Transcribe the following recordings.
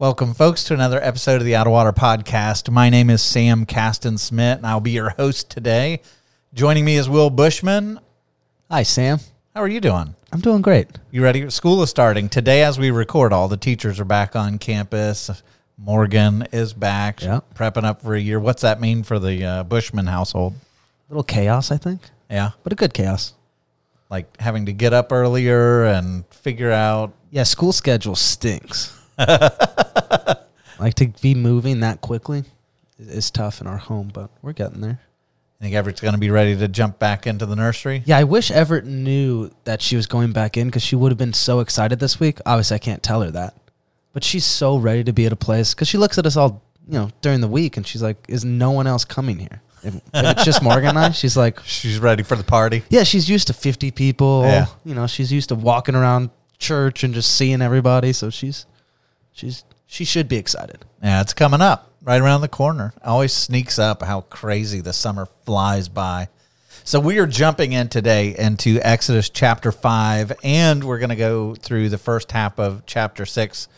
Welcome, folks, to another episode of the Out of Water Podcast. My name is Sam Caston Smith, and I'll be your host today. Joining me is Will Bushman. Hi, Sam. How are you doing? I'm doing great. You ready? School is starting today as we record. All the teachers are back on campus. Morgan is back, Yeah. prepping up for a year. What's that mean for the uh, Bushman household? little chaos, I think, Yeah, but a good chaos. like having to get up earlier and figure out. Yeah, school schedule stinks. like to be moving that quickly is, tough in our home, but we're getting there. I think Everett's going to be ready to jump back into the nursery. Yeah, I wish Everett knew that she was going back in because she would have been so excited this week. Obviously, I can't tell her that, but she's so ready to be at a place because she looks at us all, you know, during the week, and she's like, "Is no one else coming here?" If, if it's just Morgan and I, she's like, She's ready for the party. Yeah, she's used to 50 people. Yeah. You know, she's used to walking around church and just seeing everybody, so she's she's she should be excited. Yeah, it's coming up right around the corner. Always sneaks up how crazy the summer flies by. So we are jumping in today into Exodus chapter 5 and we're going to go through the first half of chapter 6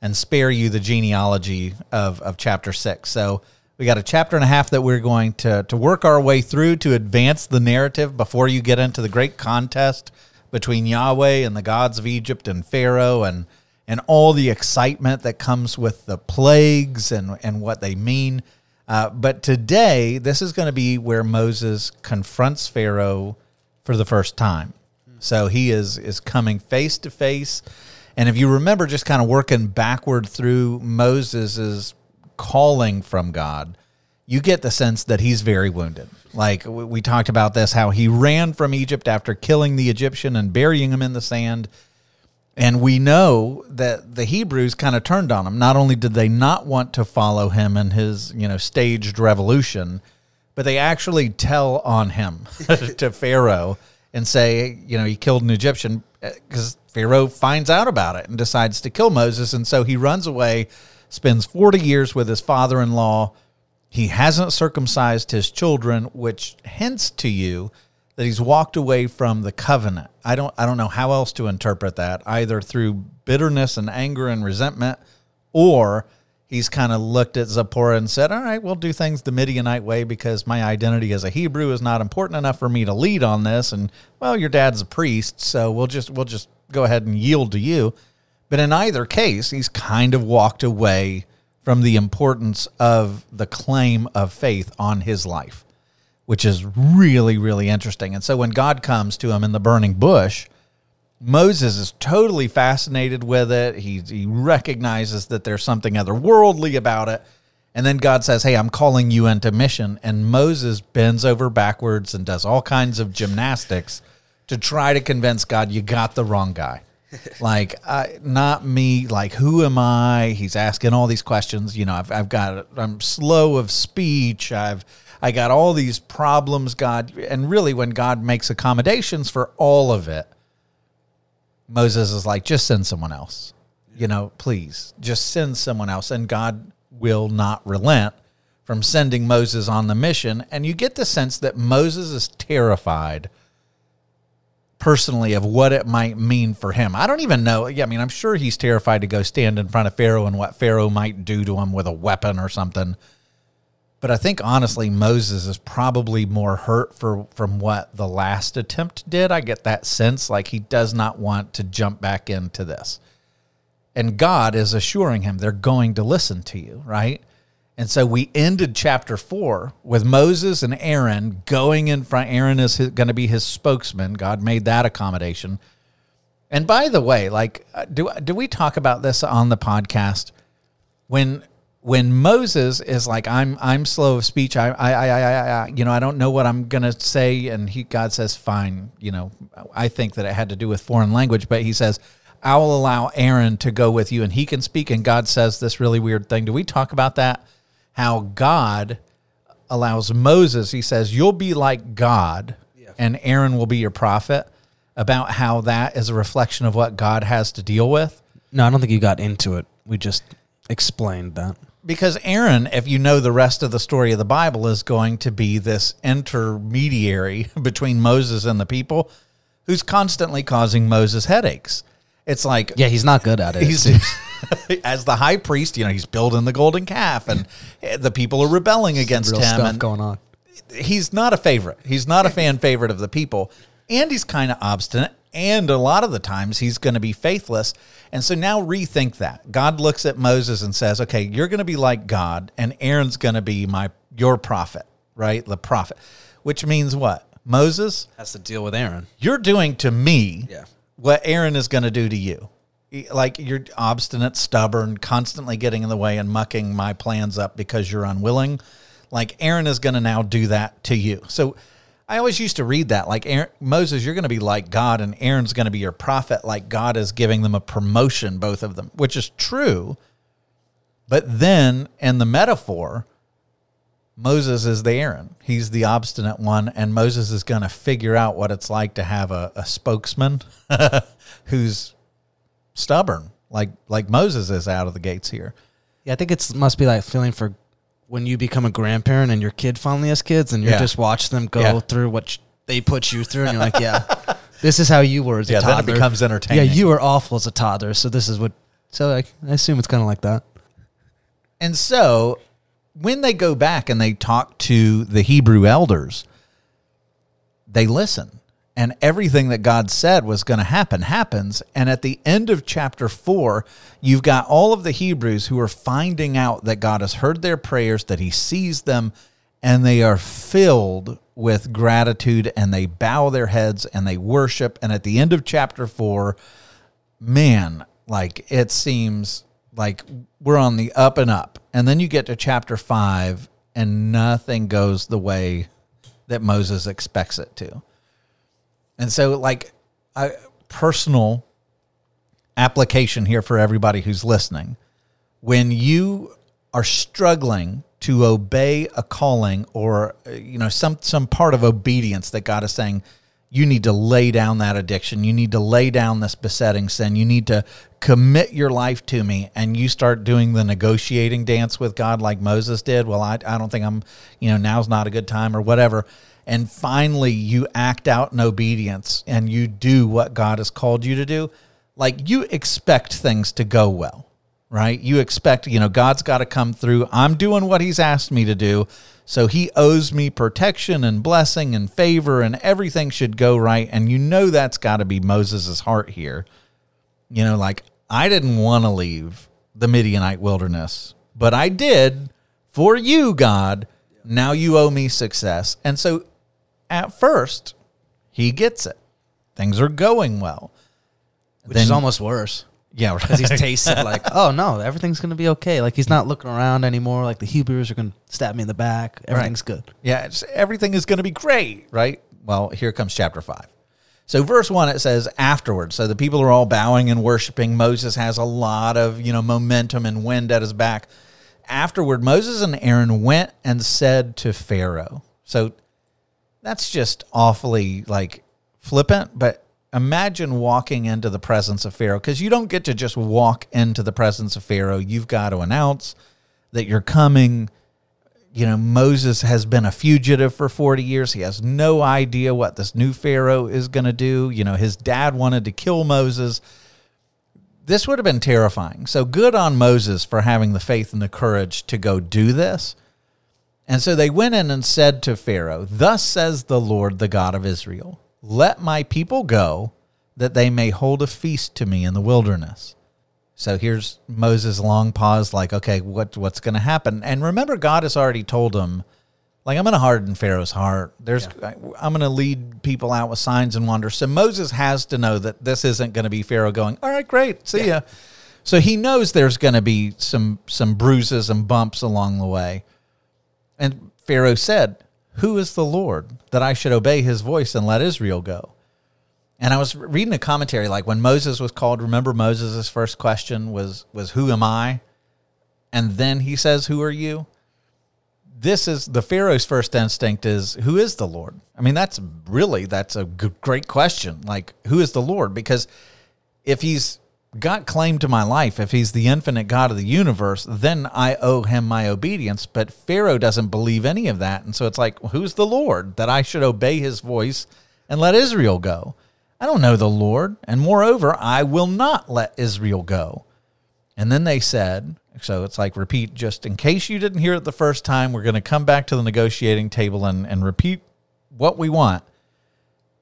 and spare you the genealogy of of chapter 6. So we got a chapter and a half that we're going to to work our way through to advance the narrative before you get into the great contest between Yahweh and the gods of Egypt and Pharaoh and and all the excitement that comes with the plagues and and what they mean. Uh, but today, this is going to be where Moses confronts Pharaoh for the first time. So he is is coming face to face. And if you remember, just kind of working backward through Moses's calling from God, you get the sense that he's very wounded. Like we we talked about this, how he ran from Egypt after killing the Egyptian and burying him in the sand. And we know that the Hebrews kind of turned on him. Not only did they not want to follow him in his, you know, staged revolution, but they actually tell on him to Pharaoh and say, you know, he killed an Egyptian eh, because Pharaoh finds out about it and decides to kill Moses. And so he runs away, spends 40 years with his father in law. He hasn't circumcised his children, which hints to you that he's walked away from the covenant. I don't I don't know how else to interpret that, either through bitterness and anger and resentment, or he's kind of looked at Zipporah and said, All right, we'll do things the Midianite way because my identity as a Hebrew is not important enough for me to lead on this. And well, your dad's a priest, so we'll just we'll just go ahead and yield to you. But in either case, he's kind of walked away from the importance of the claim of faith on his life which is really, really interesting. And so when God comes to him in the burning bush, Moses is totally fascinated with it. He, he recognizes that there's something otherworldly about it. And then God says, Hey, I'm calling you into mission. And Moses bends over backwards and does all kinds of gymnastics to try to convince God, you got the wrong guy. like, I, not me. Like, who am I? He's asking all these questions. You know, I've, I've got, I'm slow of speech. I've, I got all these problems, God. And really, when God makes accommodations for all of it, Moses is like, just send someone else. You know, please, just send someone else. And God will not relent from sending Moses on the mission. And you get the sense that Moses is terrified personally of what it might mean for him. I don't even know. Yeah, I mean, I'm sure he's terrified to go stand in front of Pharaoh and what Pharaoh might do to him with a weapon or something. But I think honestly, Moses is probably more hurt for from what the last attempt did. I get that sense like he does not want to jump back into this. And God is assuring him they're going to listen to you, right? And so we ended chapter four with Moses and Aaron going in front. Aaron is going to be his spokesman. God made that accommodation. And by the way, like, uh, do do we talk about this on the podcast when when Moses is like, I'm I'm slow of speech. I I I I, I you know I don't know what I'm gonna say, and he God says, fine. You know, I think that it had to do with foreign language, but he says, I will allow Aaron to go with you and he can speak. And God says this really weird thing. Do we talk about that? How God allows Moses, he says, You'll be like God, and Aaron will be your prophet. About how that is a reflection of what God has to deal with. No, I don't think you got into it. We just explained that. Because Aaron, if you know the rest of the story of the Bible, is going to be this intermediary between Moses and the people who's constantly causing Moses headaches. It's like Yeah, he's not good at it. he's as the high priest, you know, he's building the golden calf and eh, the people are rebelling against real him stuff and going on. he's not a favorite. He's not a fan favorite of the people. And he's kind of obstinate. And a lot of the times he's going to be faithless. And so now rethink that. God looks at Moses and says, okay, you're going to be like God, and Aaron's going to be my your prophet, right? The prophet. Which means what? Moses, Has to deal with Aaron. you're doing to me Yeah. what Aaron is going to do to you. Like you're obstinate, stubborn, constantly getting in the way and mucking my plans up because you're unwilling. Like Aaron is going to now do that to you. So I always used to read that like Aaron, Moses, you're going to be like God, and Aaron's going to be your prophet. Like God is giving them a promotion, both of them, which is true. But then in the metaphor, Moses is the Aaron. He's the obstinate one, and Moses is going to figure out what it's like to have a, a spokesman who's stubborn, like like Moses is out of the gates here. Yeah, I think it's must be like feeling for when you become a grandparent and your kid finally has kids and you Yeah. just watch them go Yeah. through what sh- they put you through and you're like, yeah, this is how you were as a Yeah, then it toddler. becomes entertaining. Yeah, you were awful as a toddler, so this is what. So I assume it's kind of like that. And so when they go back and they talk to the Hebrew elders, they listen. And everything that God said was going to happen happens. And at the end of chapter four, you've got all of the Hebrews who are finding out that God has heard their prayers, that He sees them, and they are filled with gratitude and they bow their heads and they worship. And at the end of chapter four, man, like it seems like we're on the up and up. And then you get to chapter five and nothing goes the way that Moses expects it to. And so, like, a personal application here for everybody who's listening. When you are struggling to obey a calling or you know some some part of obedience that God is saying you need to lay down that addiction. You need to lay down this besetting sin. You need to commit your life to me. And you start doing the negotiating dance with God like Moses did. Well I, I don't think I'm you know now's not a good time or whatever and finally you act out in obedience and you do what God has called you to do like you expect things to go well right? You expect, you know, God's got to come through. I'm doing what He's asked me to do. So He owes me protection and blessing and favor, and everything should go right. And you know that's got to be Moses' heart here. You know, like, I didn't want to leave the Midianite wilderness, but I did for you, God. Now you owe me success. And so at first, he gets it. Things are going well. Which Then- is almost worse. Yeah, Because he's tasted like, oh no, everything's gonna be okay. Like he's not looking around anymore. Like the Hebrews are gonna stab me in the back. Everything's good. Yeah, it's, everything is going to be great, right? Well, here comes chapter 5. So verse 1 it says afterwards. So the people are all bowing and worshiping. Moses has a lot of, you know, momentum and wind at his back. Afterward Moses and Aaron went and said to Pharaoh. So that's just awfully like flippant, but imagine walking into the presence of Pharaoh cuz you don't get to just walk into the presence of Pharaoh. You've got to announce that you're coming you know, Moses has been a fugitive for 40 years. He has no idea what this new Pharaoh is going to do. You know, his dad wanted to kill Moses. This would have been terrifying. So good on Moses for having the faith and the courage to go do this. And so they went in and said to Pharaoh, Thus says the Lord, the God of Israel, let my people go that they may hold a feast to me in the wilderness. So here's Moses' long pause, like, okay, what what's going to happen? And remember, God has already told him, like, I'm going to harden Pharaoh's heart. There's, I'm going to lead people out with signs and wonders. So Moses has to know that this isn't going to be Pharaoh going, all right, great, see ya. So he knows there's going to be some some bruises and bumps along the way. And Pharaoh said, Who is the Lord that I should obey his voice and let Israel go? And I was reading a commentary like when Moses was called, remember Moses' first question was was who am I? And then he says, "Who are you?" This is the Pharaoh's first instinct is who is the Lord? I mean, that's really that's a great question. Like who is the Lord? Because if he's got claim to my life, if he's the infinite God of the universe, then I owe him my obedience. But Pharaoh doesn't believe any of that. And so it's like, who's the Lord that I should obey his voice and let Israel go? I don't know the Lord. And moreover, I will not let Israel go. And then they said, so it's like repeat, just in case you didn't hear it the first time, we're going to come back to the negotiating table and, and repeat what we want.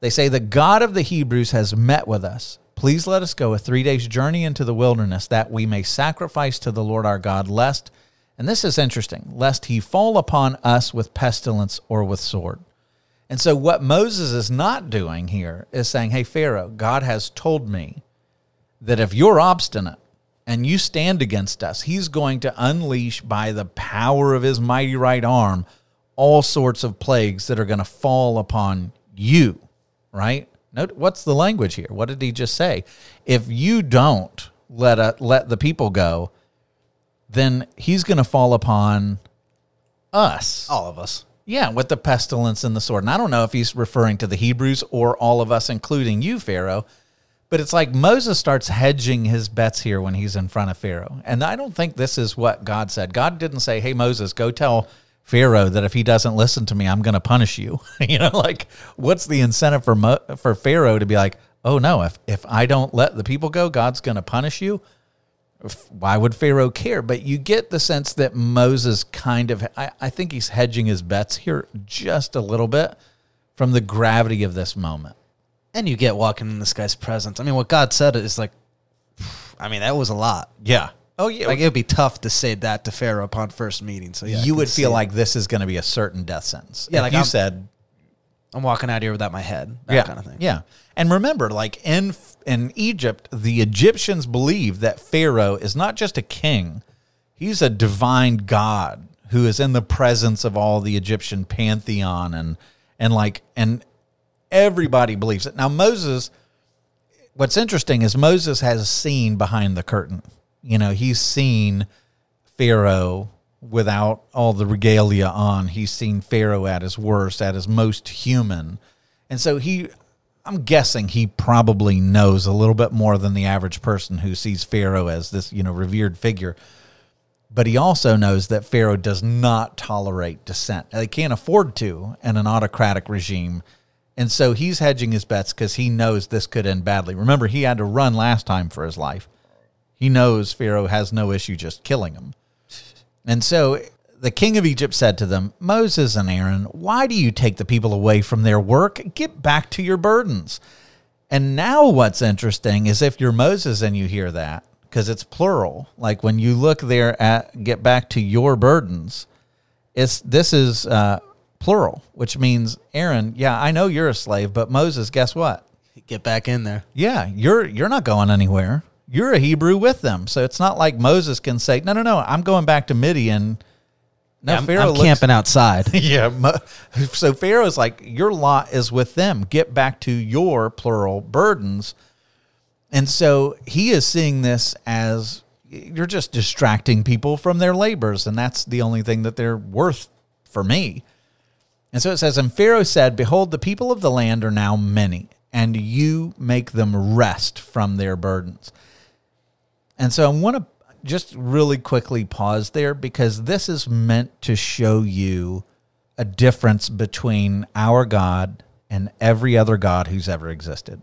They say, The God of the Hebrews has met with us. Please let us go a three days journey into the wilderness that we may sacrifice to the Lord our God, lest, and this is interesting, lest he fall upon us with pestilence or with sword. And so, what Moses is not doing here is saying, Hey, Pharaoh, God has told me that if you're obstinate and you stand against us, he's going to unleash by the power of his mighty right arm all sorts of plagues that are going to fall upon you, right? Note what's the language here? What did he just say? If you don't let a, let the people go, then he's going to fall upon us. All of us. Yeah, with the pestilence and the sword. And I don't know if he's referring to the Hebrews or all of us, including you, Pharaoh. But it's like Moses starts hedging his bets here when he's in front of Pharaoh. And I don't think this is what God said. God didn't say, hey, Moses, go tell Pharaoh that if he doesn't listen to me, I'm going to punish you. you know, like what's the incentive for Mo- for Pharaoh to be like, oh no, if if I don't let the people go, God's going to punish you? Why would Pharaoh care? But you get the sense that Moses kind of, I, I think he's hedging his bets here just a little bit from the gravity of this moment. And you get walking in this guy's presence. I mean, what God said is like, I mean, that was a lot. Yeah. Oh yeah. Like it would be tough to say that to Pharaoh upon first meeting. So yeah, you would feel like this is going to be a certain death sentence. Yeah, If like you I'm- said, I'm walking out here without my head. That yeah, kind of thing. Yeah, and remember, like in in Egypt, the Egyptians believe that Pharaoh is not just a king; he's a divine god who is in the presence of all the Egyptian pantheon, and and like and everybody believes it. Now Moses, what's interesting is Moses has seen behind the curtain. You know, he's seen Pharaoh without all the regalia on. He's seen Pharaoh at his worst, at his most human. And so he, I'm guessing he probably knows a little bit more than the average person who sees Pharaoh as this, you know, revered figure. But he also knows that Pharaoh does not tolerate dissent. They can't afford to in an autocratic regime. And so he's hedging his bets because he knows this could end badly. Remember, he had to run last time for his life. He knows Pharaoh has no issue just killing him. And so the king of Egypt said to them, Moses and Aaron, why do you take the people away from their work? Get back to your burdens. And now what's interesting is if you're Moses and you hear that, because it's plural, like when you look there at get back to your burdens, it's this is uh, plural, which means Aaron, yeah, I know you're a slave, but Moses, guess what? Get back in there. Yeah, you're you're not going anywhere. You're a Hebrew with them, so it's not like Moses can say, "No, no, no, I'm going back to Midian." No, Yeah, I'm, Pharaoh I'm looks- camping outside. yeah, so Pharaoh's like, "Your lot is with them. Get back to your plural burdens." And so he is seeing this as you're just distracting people from their labors, and that's the only thing that they're worth for me. And so it says, And Pharaoh said, Behold, the people of the land are now many, and you make them rest from their burdens. And so I want to just really quickly pause there because this is meant to show you a difference between our God and every other God who's ever existed.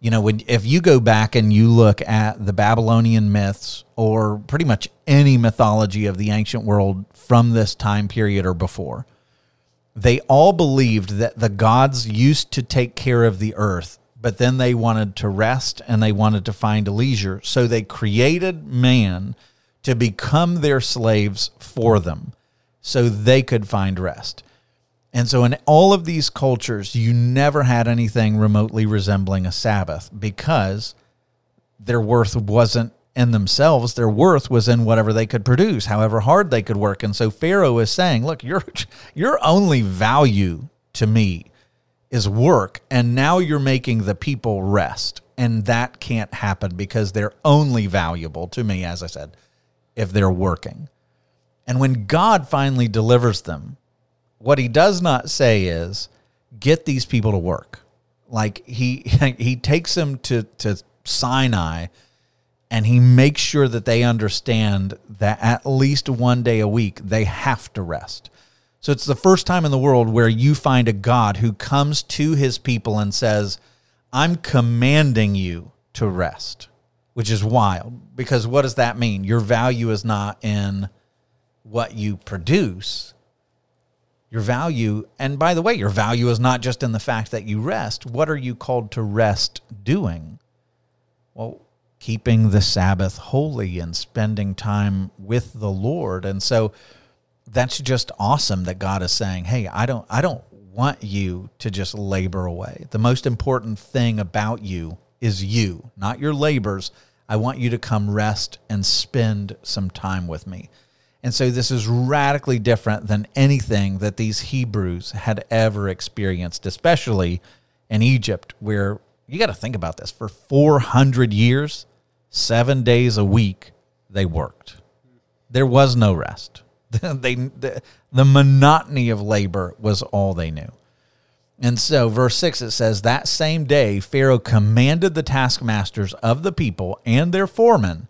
You know, when if you go back and you look at the Babylonian myths or pretty much any mythology of the ancient world from this time period or before, they all believed that the gods used to take care of the earth, but then they wanted to rest and they wanted to find leisure. So they created man to become their slaves for them so they could find rest. And so, in all of these cultures, you never had anything remotely resembling a Sabbath because their worth wasn't in themselves. Their worth was in whatever they could produce, however hard they could work. And so Pharaoh is saying, "Look, your your only value to me is work, and now you're making the people rest. And that can't happen because they're only valuable to me, as I said, if they're working. And when God finally delivers them, what he does not say is, get these people to work. Like he he takes them to, to Sinai and he makes sure that they understand that at least one day a week they have to rest. So it's the first time in the world where you find a God who comes to his people and says, I'm commanding you to rest, which is wild because what does that mean? Your value is not in what you produce. Your value, and by the way, your value is not just in the fact that you rest. What are you called to rest doing? Well, keeping the Sabbath holy and spending time with the Lord. And so that's just awesome that God is saying, "Hey, I don't I don't want you to just labor away. The most important thing about you is you, not your labors. I want you to come rest and spend some time with me." And so this is radically different than anything that these Hebrews had ever experienced, especially in Egypt where you got to think about this for 400 years seven days a week they worked. There was no rest. they the, the monotony of labor was all they knew. And so, verse 6, it says, That same day, Pharaoh commanded the taskmasters of the people and their foremen,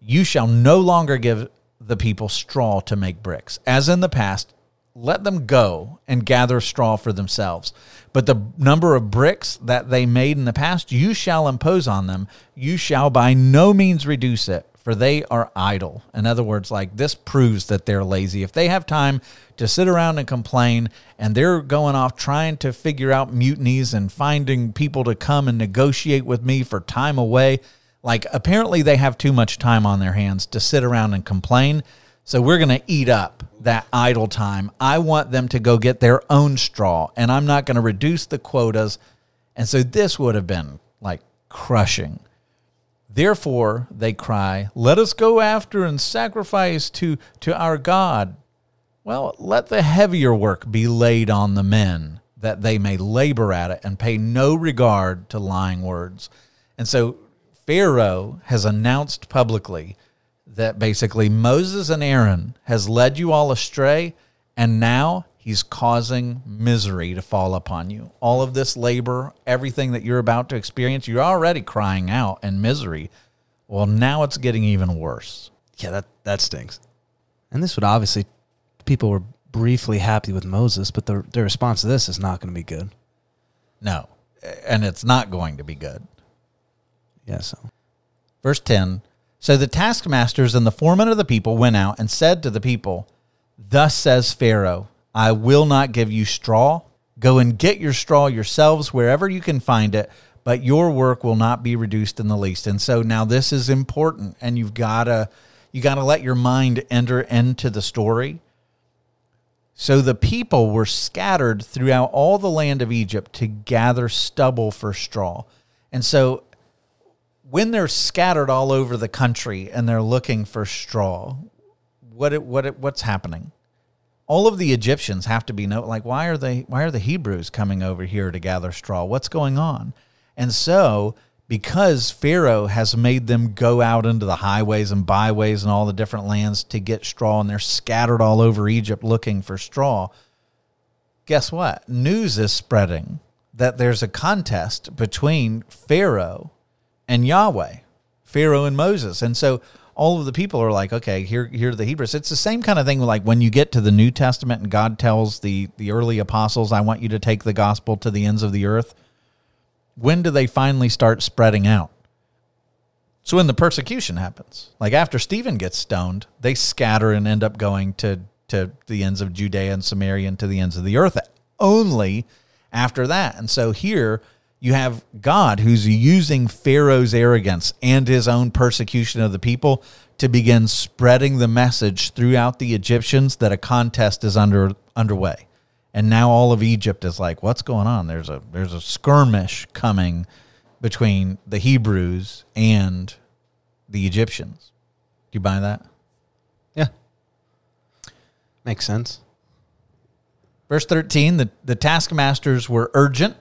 You shall no longer give the people straw to make bricks. As in the past, let them go and gather straw for themselves. But the number of bricks that they made in the past, you shall impose on them. You shall by no means reduce it, for they are idle. In other words, like this proves that they're lazy. If they have time to sit around and complain and they're going off trying to figure out mutinies and finding people to come and negotiate with me for time away, like apparently they have too much time on their hands to sit around and complain. So we're going to eat up that idle time. I want them to go get their own straw, and I'm not going to reduce the quotas. And so this would have been like crushing. Therefore, they cry, Let us go after and sacrifice to, to our God. Well, let the heavier work be laid on the men, that they may labor at it and pay no regard to lying words. And so Pharaoh has announced publicly that basically Moses and Aaron has led you all astray, and now he's causing misery to fall upon you. All of this labor, everything that you're about to experience, you're already crying out in misery. Well, now it's getting even worse. Yeah, that that stinks. And this would obviously people were briefly happy with Moses, but the their response to this is not going to be good. No, and it's not going to be good. Yeah, so Verse 10 So the taskmasters and the foremen of the people went out and said to the people, Thus says Pharaoh, I will not give you straw. Go and get your straw yourselves wherever you can find it, but your work will not be reduced in the least. And so now this is important, and you've got to you got to let your mind enter into the story. So the people were scattered throughout all the land of Egypt to gather stubble for straw. And so when they're scattered all over the country and they're looking for straw, what it, what it, what's happening? All of the Egyptians have to be know like why are they why are the Hebrews coming over here to gather straw? What's going on? And so because Pharaoh has made them go out into the highways and byways and all the different lands to get straw and they're scattered all over Egypt looking for straw. Guess what? News is spreading that there's a contest between Pharaoh and Yahweh, Pharaoh and Moses. And so all of the people are like, okay, here, here are the Hebrews. It's the same kind of thing like when you get to the New Testament and God tells the, the early apostles, I want you to take the gospel to the ends of the earth. When do they finally start spreading out? So when the persecution happens, like after Stephen gets stoned, they scatter and end up going to, to the ends of Judea and Samaria and to the ends of the earth only after that. And so here, you have God who's using Pharaoh's arrogance and his own persecution of the people to begin spreading the message throughout the Egyptians that a contest is under underway. And now all of Egypt is like, what's going on? There's a there's a skirmish coming between the Hebrews and the Egyptians. Do you buy that? yeah, makes sense. Verse 13 the, the taskmasters were urgent,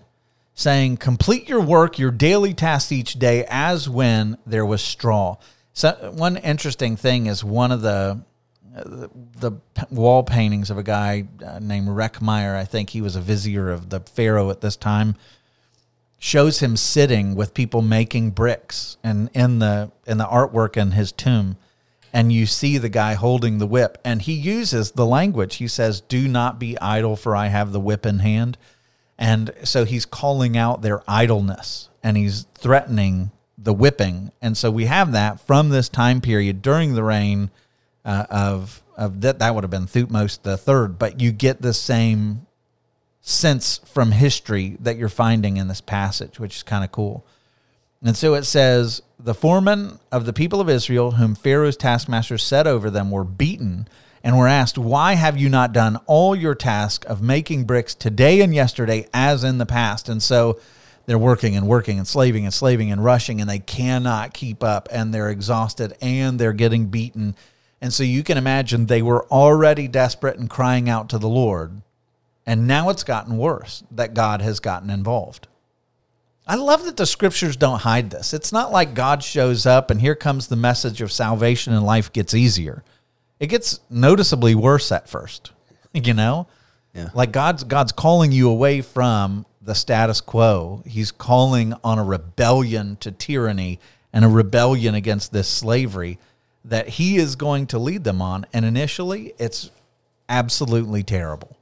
saying, Complete your work, your daily tasks each day, as when there was straw. So, one interesting thing is one of the the wall paintings of a guy uh, named Rekhmire. I think he was a vizier of the pharaoh at this time. Shows him sitting with people making bricks, and in the in the artwork in his tomb, and you see the guy holding the whip, and he uses the language. He says, "Do not be idle, for I have the whip in hand." And so he's calling out their idleness, and he's threatening the whipping. And so we have that from this time period during the reign uh, of of that that would have been Thutmose the third, but you get the same sense from history that you're finding in this passage, which is kind of cool. And so it says, the foremen of the people of Israel, whom Pharaoh's taskmasters set over them, were beaten and were asked, Why have you not done all your task of making bricks today and yesterday as in the past? And so they're working and working and slaving and slaving and rushing, and they cannot keep up, and they're exhausted and they're getting beaten and so you can imagine they were already desperate and crying out to the Lord. And now it's gotten worse that God has gotten involved. I love that the scriptures don't hide this. It's not like God shows up and here comes the message of salvation and life gets easier. It gets noticeably worse at first, you know? Yeah. Like God's God's calling you away from the status quo. He's calling on a rebellion to tyranny and a rebellion against this slavery that he is going to lead them on. And initially, it's absolutely terrible.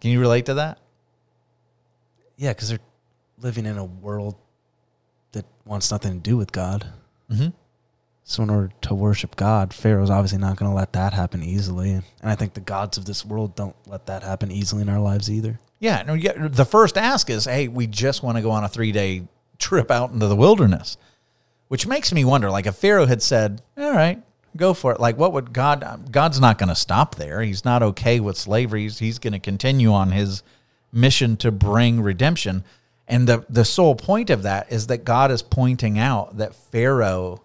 Can you relate to that? Yeah, because they're living in a world that wants nothing to do with God. Mm-hmm. So, in order to worship God, Pharaoh's obviously not going to let that happen easily. And I think the gods of this world don't let that happen easily in our lives either. Yeah. No, the first ask is hey, we just want to go on a three day trip out into the wilderness which makes me wonder like if pharaoh had said all right go for it like what would god um, god's not going to stop there he's not okay with slavery he's, he's going to continue on his mission to bring redemption and the the sole point of that is that god is pointing out that pharaoh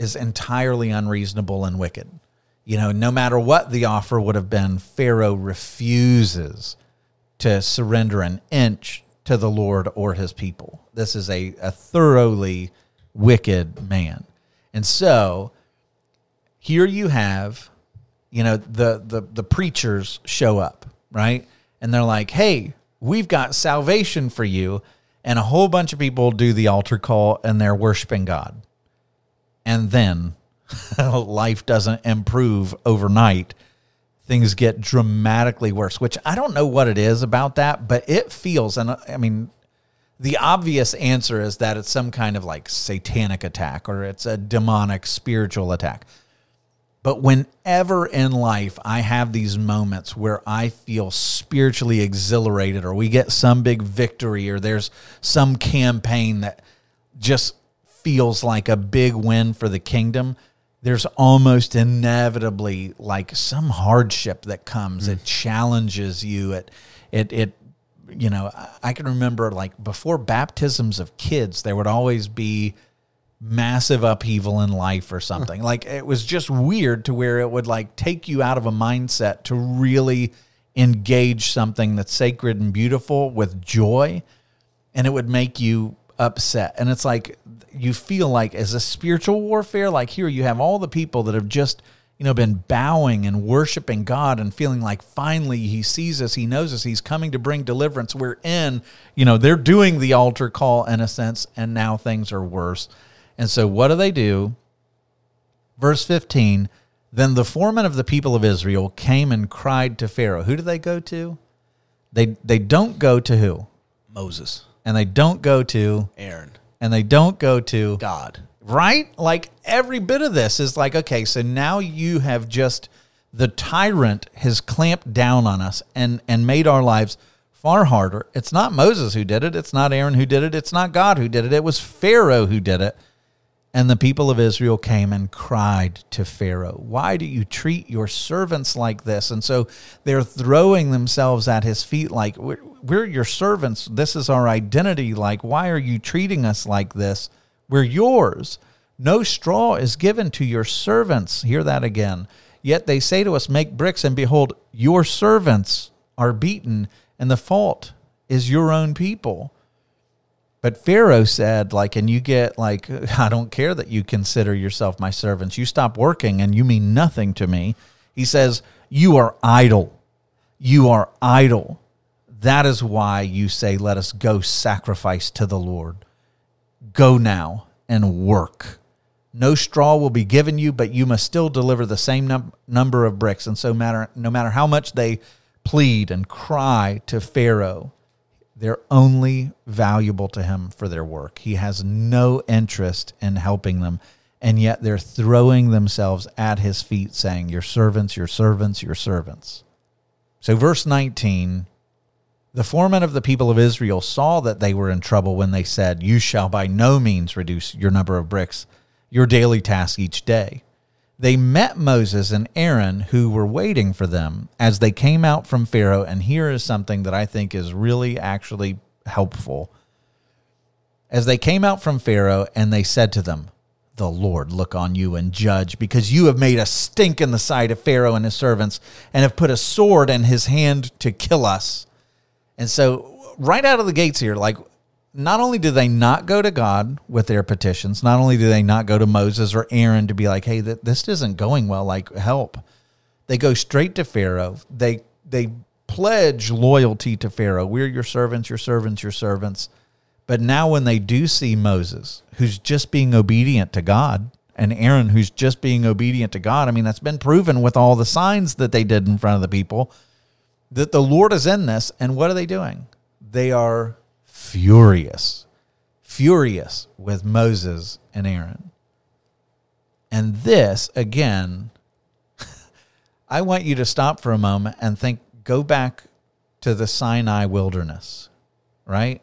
is entirely unreasonable and wicked you know no matter what the offer would have been pharaoh refuses to surrender an inch to the lord or his people this is a, a thoroughly wicked man. And so here you have, you know, the the the preachers show up, right? And they're like, "Hey, we've got salvation for you." And a whole bunch of people do the altar call and they're worshiping God. And then life doesn't improve overnight. Things get dramatically worse, which I don't know what it is about that, but it feels, and uh, I mean, the obvious answer is that it's some kind of like satanic attack or it's a demonic spiritual attack. But whenever in life I have these moments where I feel spiritually exhilarated or we get some big victory or there's some campaign that just feels like a big win for the kingdom, there's almost inevitably like some hardship that comes. Mm. It challenges you. It it it you know, I can remember like before baptisms of kids, there would always be massive upheaval in life or something. like it was just weird to where it would like take you out of a mindset to really engage something that's sacred and beautiful with joy and it would make you upset. And it's like you feel like as a spiritual warfare, like here you have all the people that have just you know, been bowing and worshiping God and feeling like finally he sees us, he knows us, he's coming to bring deliverance. We're in, you know, they're doing the altar call in a sense, and now things are worse. And so what do they do? Verse 15 Then the foreman of the people of Israel came and cried to Pharaoh. Who do they go to? They, they don't go to who? Moses. And they don't go to Aaron. And they don't go to God right? Like every bit of this is like, okay, so now you have just the tyrant has clamped down on us and and made our lives far harder. It's not Moses who did it, it's not Aaron who did it, it's not God who did it. It was Pharaoh who did it. And the people of Israel came and cried to Pharaoh, Why do you treat your servants like this? And so they're throwing themselves at his feet like, We're, your servants. This is our identity. Like, why are you treating us like this? We're yours. No straw is given to your servants. Hear that again. Yet they say to us, Make bricks, and behold, your servants are beaten, and the fault is your own people. But Pharaoh said, like, and you get like, I don't care that you consider yourself my servants. You stop working and you mean nothing to me. He says, You are idle. You are idle. That is why you say, Let us go sacrifice to the Lord. Go now and work. No straw will be given you, but you must still deliver the same num- number of bricks. And so, matter, no matter how much they plead and cry to Pharaoh, they're only valuable to him for their work. He has no interest in helping them. And yet they're throwing themselves at his feet, saying, Your servants, your servants, your servants. So, verse 19 the foreman of the people of Israel saw that they were in trouble when they said, You shall by no means reduce your number of bricks, your daily task each day. They met Moses and Aaron, who were waiting for them as they came out from Pharaoh. And here is something that I think is really actually helpful. As they came out from Pharaoh, and they said to them, The Lord look on you and judge, because you have made a stink in the sight of Pharaoh and his servants, and have put a sword in his hand to kill us. And so, right out of the gates here, like, not only do they not go to God with their petitions, not only do they not go to Moses or Aaron to be like, "Hey, th- this isn't going well. Like, help." They go straight to Pharaoh. They they pledge loyalty to Pharaoh. We're your servants, your servants, your servants. But now, when they do see Moses, who's just being obedient to God, and Aaron, who's just being obedient to God, I mean, that's been proven with all the signs that they did in front of the people that the Lord is in this. And what are they doing? They are furious, furious with Moses and Aaron. And this, again, I want you to stop for a moment and think, go back to the Sinai wilderness, right?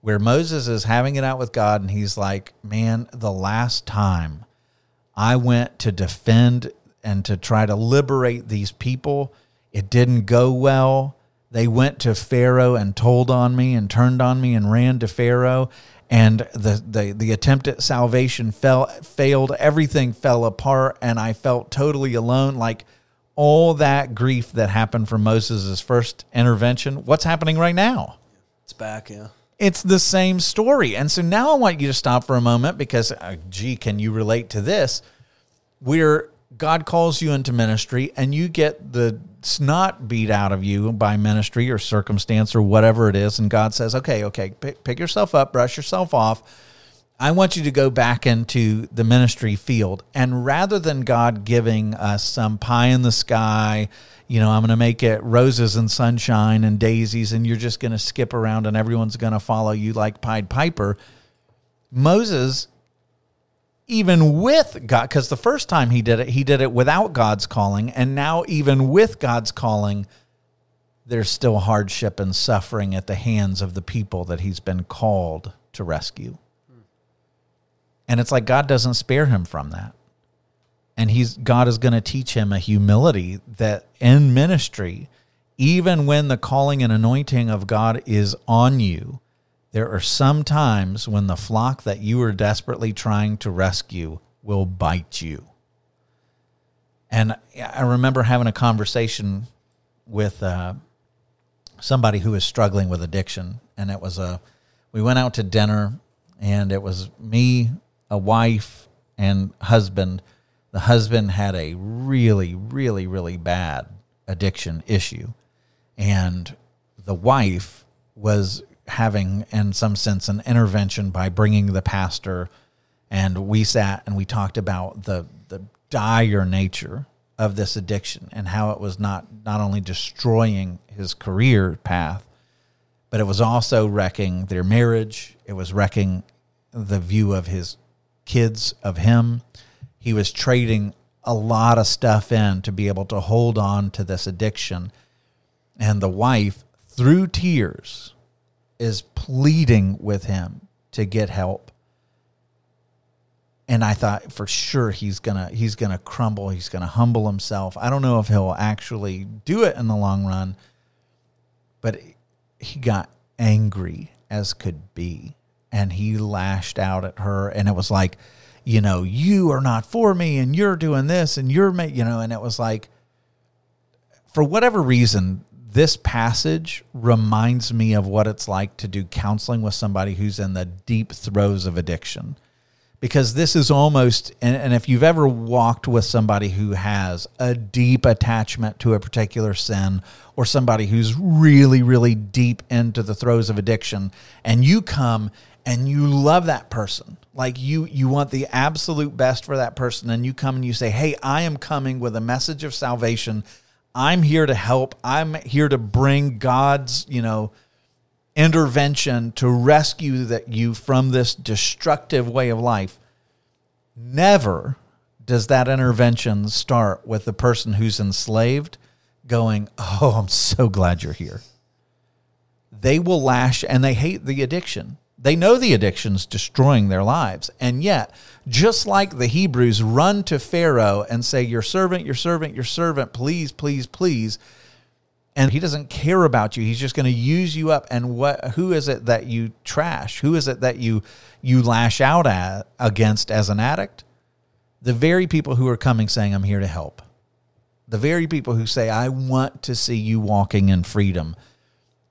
Where Moses is having it out with God, and he's like, man, the last time I went to defend and to try to liberate these people it didn't go well. They went to Pharaoh and told on me and turned on me and ran to Pharaoh. And the, the, the attempt at salvation fell, failed. Everything fell apart. And I felt totally alone. Like all that grief that happened from Moses' first intervention, what's happening right now? It's back, yeah. It's the same story. And so now I want you to stop for a moment because, uh, gee, can you relate to this? We're God calls you into ministry and you get the snot beat out of you by ministry or circumstance or whatever it is. And God says, okay, okay, pick, pick yourself up, brush yourself off. I want you to go back into the ministry field. And rather than God giving us some pie in the sky, you know, I'm going to make it roses and sunshine and daisies, and you're just going to skip around and everyone's going to follow you like Pied Piper. Moses even with God, because the first time he did it, he did it without God's calling. And now, even with God's calling, there's still hardship and suffering at the hands of the people that he's been called to rescue. And it's like God doesn't spare him from that. And he's God is going to teach him a humility that in ministry, even when the calling and anointing of God is on you, there are some times when the flock that you are desperately trying to rescue will bite you. And I remember having a conversation with uh, somebody who was struggling with addiction, and it was a we went out to dinner, and it was me, a wife, and husband. The husband had a really, really, really bad addiction issue, and the wife was having, in some sense, an intervention by bringing the pastor, and we sat and we talked about the the dire nature of this addiction and how it was not not only destroying his career path, but it was also wrecking their marriage. It was wrecking the view of his kids of him. He was trading a lot of stuff in to be able to hold on to this addiction. And the wife, through tears, is pleading with him to get help. And I thought for sure he's gonna he's gonna crumble. He's gonna humble himself. I don't know if he'll actually do it in the long run, but he got angry as could be, and he lashed out at her. And it was like, you know, you are not for me, and you're doing this, and you're, you know, and it was like, for whatever reason, this passage reminds me of what it's like to do counseling with somebody who's in the deep throes of addiction. Because this is almost, and, and if you've ever walked with somebody who has a deep attachment to a particular sin, or somebody who's really, really deep into the throes of addiction, and you come and you love that person, like you you want the absolute best for that person, and you come and you say, "Hey, I am coming with a message of salvation I'm here to help. I'm here to bring God's, you know, intervention to rescue that you from this destructive way of life. Never does that intervention start with the person who's enslaved going, "Oh, I'm so glad you're here." They will lash and they hate the addiction. They know the addiction's destroying their lives. And yet, just like the Hebrews run to Pharaoh and say, Your servant, your servant, your servant, please, please, please. And he doesn't care about you. He's just going to use you up. And what who is it that you trash? Who is it that you you lash out at against as an addict? The very people who are coming saying, I'm here to help. The very people who say, I want to see you walking in freedom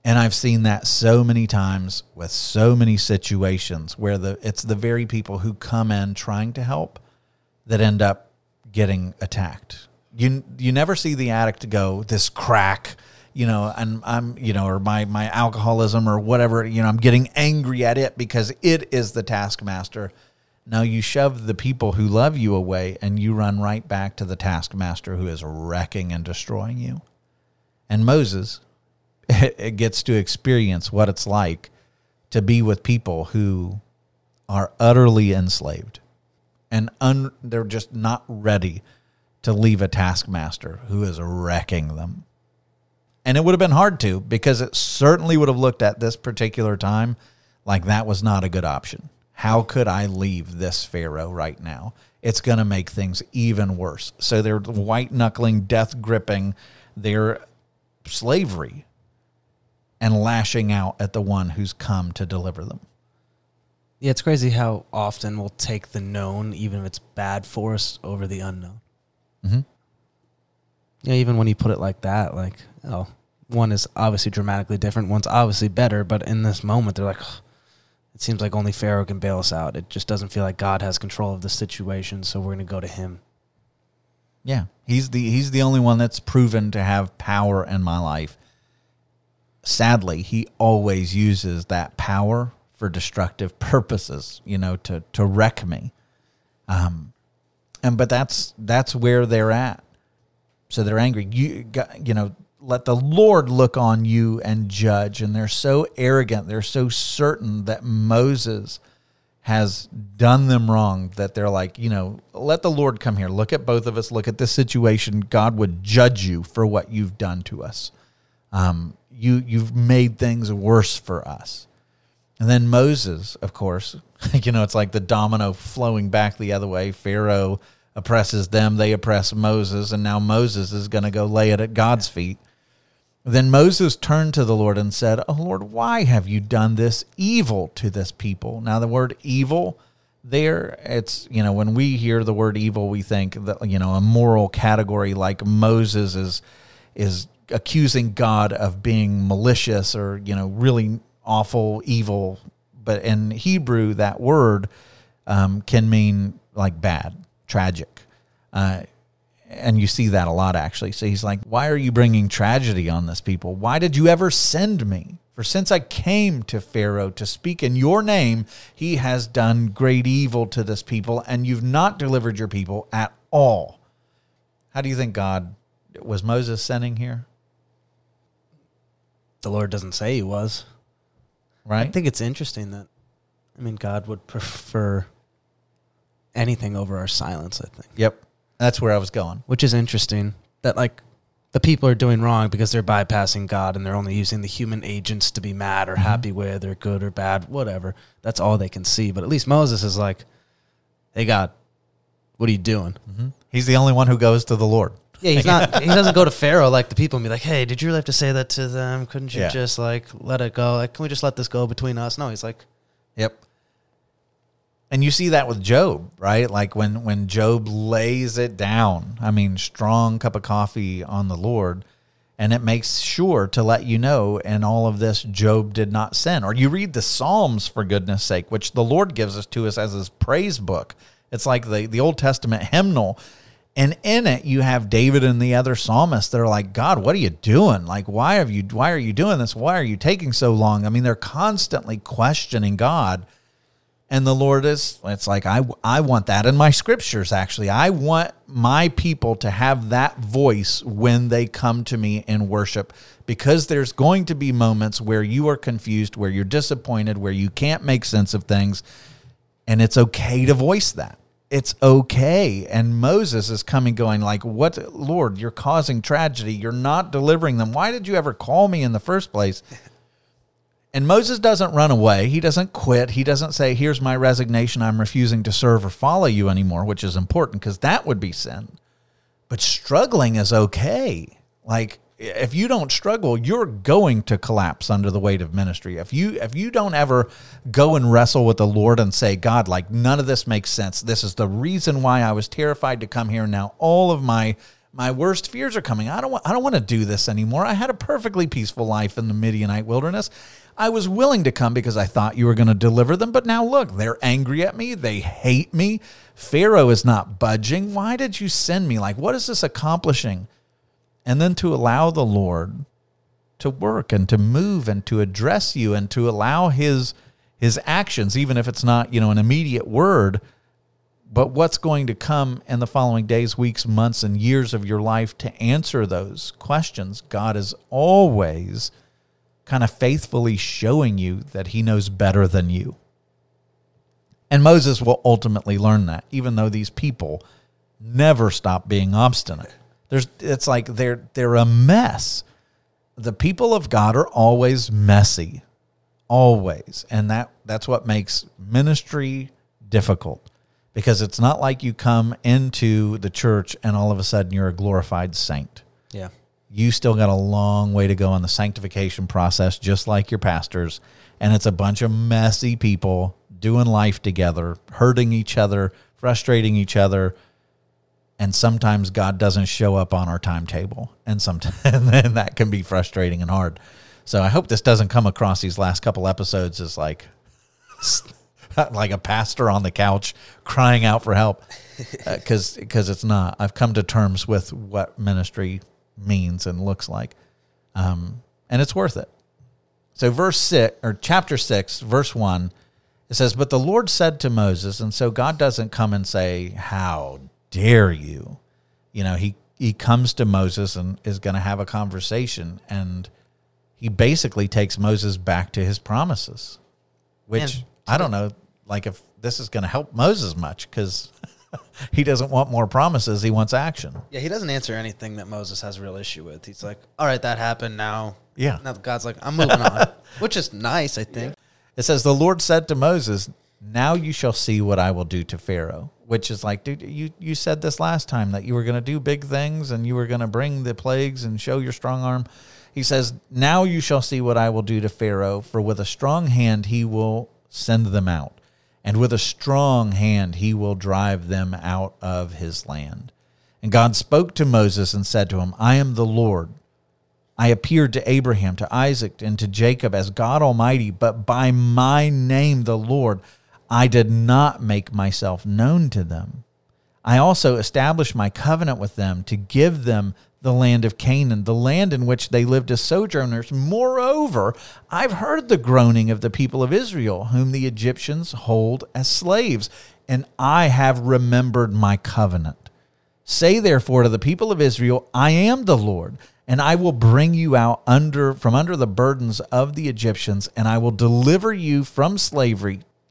and I've seen that so many times with so many situations where the it's the very people who come in trying to help that end up getting attacked. You you never see the addict go this crack, you know, and I'm you know, or my my alcoholism or whatever, you know, I'm getting angry at it because it is the taskmaster. Now you shove the people who love you away and you run right back to the taskmaster who is wrecking and destroying you. And Moses it gets to experience what it's like to be with people who are utterly enslaved and un, they're just not ready to leave a taskmaster who is wrecking them. And it would have been hard to because it certainly would have looked at this particular time like that was not a good option. How could I leave this Pharaoh right now? It's going to make things even worse. So they're white knuckling, death gripping their slavery and lashing out at the one who's come to deliver them. Yeah, it's crazy how often we'll take the known, even if it's bad for us, over the unknown. Mm-hmm. Yeah, even when you put it like that, like, oh, one is obviously dramatically different, one's obviously better, but in this moment, they're like, oh, it seems like only Pharaoh can bail us out. It just doesn't feel like God has control of the situation, so we're going to go to him. Yeah, he's the he's the only one that's proven to have power in my life sadly, he always uses that power for destructive purposes, you know, to to wreck me. Um, and but that's that's where they're at. So they're angry. You you know, let the Lord look on you and judge. And they're so arrogant. They're so certain that Moses has done them wrong that they're like, you know, let the Lord come here. Look at both of us. Look at this situation. God would judge you for what you've done to us. Um, you you've made things worse for us. And then Moses, of course, you know, it's like the domino flowing back the other way. Pharaoh oppresses them, they oppress Moses, and now Moses is going to go lay it at God's feet. Then Moses turned to the Lord and said, Oh Lord, why have you done this evil to this people? Now, the word evil there, it's, you know, when we hear the word evil, we think that, you know, a moral category like Moses is, is accusing God of being malicious or you know really awful, evil. But in Hebrew, that word um, can mean like bad, tragic. Uh, and you see that a lot actually. So he's like, Why are you bringing tragedy on this people? Why did you ever send me? For since I came to Pharaoh to speak in your name, he has done great evil to this people, and you've not delivered your people at all. How do you think God was Moses sending here? The Lord doesn't say he was. Right. I think it's interesting that, I mean, God would prefer anything over our silence, I think. Yep. That's where I was going. Which is interesting that, like, the people are doing wrong because they're bypassing God and they're only using the human agents to be mad or mm-hmm. happy with or good or bad, whatever. That's all they can see. But at least Moses is like, hey, God, what are you doing? Mm-hmm. He's the only one who goes to the Lord. Yeah, he's not. he doesn't go to Pharaoh like the people and be like, "Hey, did you really have to say that to them? Couldn't you Yeah. just like let it go? Like, can we just let this go between us?" No, he's like, Yep. And you see that with Job, right? Like when when Job lays it down. I mean, strong cup of coffee on the Lord. And it makes sure to let you know in all of this, Job did not sin. Or you read the Psalms, for goodness sake, which the Lord gives us to us as his praise book. It's like the, the Old Testament hymnal. And in it, you have David and the other psalmists that are like, God, what are you doing? Like, why have you? Why are you doing this? Why are you taking so long? I mean, they're constantly questioning God and the Lord is it's like I I want that in my scriptures actually. I want my people to have that voice when they come to me in worship because there's going to be moments where you are confused, where you're disappointed, where you can't make sense of things and it's okay to voice that. It's okay. And Moses is coming going like, "What Lord, you're causing tragedy. You're not delivering them. Why did you ever call me in the first place?" And Moses doesn't run away. He doesn't quit. He doesn't say, Here's my resignation. I'm refusing to serve or follow you anymore, which is important because that would be sin. But struggling is okay. Like, if you don't struggle, you're going to collapse under the weight of ministry. If you if you don't ever go and wrestle with the Lord and say, God, like none of this makes sense. This is the reason why I was terrified to come here. Now all of my my worst fears are coming. I don't want I don't want to do this anymore. I had a perfectly peaceful life in the Midianite wilderness. I was willing to come because I thought you were going to deliver them, but now look, they're angry at me. They hate me. Pharaoh is not budging. Why did you send me? Like, what is this accomplishing? And then to allow the Lord to work and to move and to address you and to allow his his actions even if it's not, you know, an immediate word, but what's going to come in the following days, weeks, months and years of your life to answer those questions. God is always kind of faithfully showing you that he knows better than you. And Moses will ultimately learn that, even though these people never stop being obstinate. There's, it's like they're they're a mess. The people of God are always messy, always, and that that's what makes ministry difficult because it's not like you come into the church and all of a sudden you're a glorified saint. Yeah you still got a long way to go on the sanctification process, just like your pastors. And it's a bunch of messy people doing life together, hurting each other, frustrating each other. And sometimes God doesn't show up on our timetable. And sometimes and that can be frustrating and hard. So I hope this doesn't come across these last couple episodes as like like a pastor on the couch crying out for help because uh, because it's not. I've come to terms with what ministry means and looks like. Um, and it's worth it. So, verse 6, or chapter 6, verse 1, it says, But the Lord said to Moses, and so God doesn't come and say, How dare you? You know, he, he comes to Moses and is going to have a conversation. And he basically takes Moses back to his promises, which I don't know, like if this is going to help Moses much because he doesn't want more promises. He wants action. Yeah, he doesn't answer anything that Moses has a real issue with. He's like, all right, that happened now. Yeah. Now God's like, I'm moving on, which is nice, I think. It says, The Lord said to Moses, Now you shall see what I will do to Pharaoh. Which is like, dude, you, you said this last time that you were going to do big things and you were going to bring the plagues and show your strong arm. He says, Now you shall see what I will do to Pharaoh, for with a strong hand he will send them out and with a strong hand he will drive them out of his land. And God spoke to Moses and said to him, I am the Lord. I appeared to Abraham, to Isaac, and to Jacob as God Almighty, but by my name, the Lord, I did not make myself known to them. I also established my covenant with them to give them the land of Canaan, the land in which they lived as sojourners. Moreover, I've heard the groaning of the people of Israel, whom the Egyptians hold as slaves, and I have remembered my covenant. Say therefore to the people of Israel, I am the Lord, and I will bring you out under from under the burdens of the Egyptians, and I will deliver you from slavery,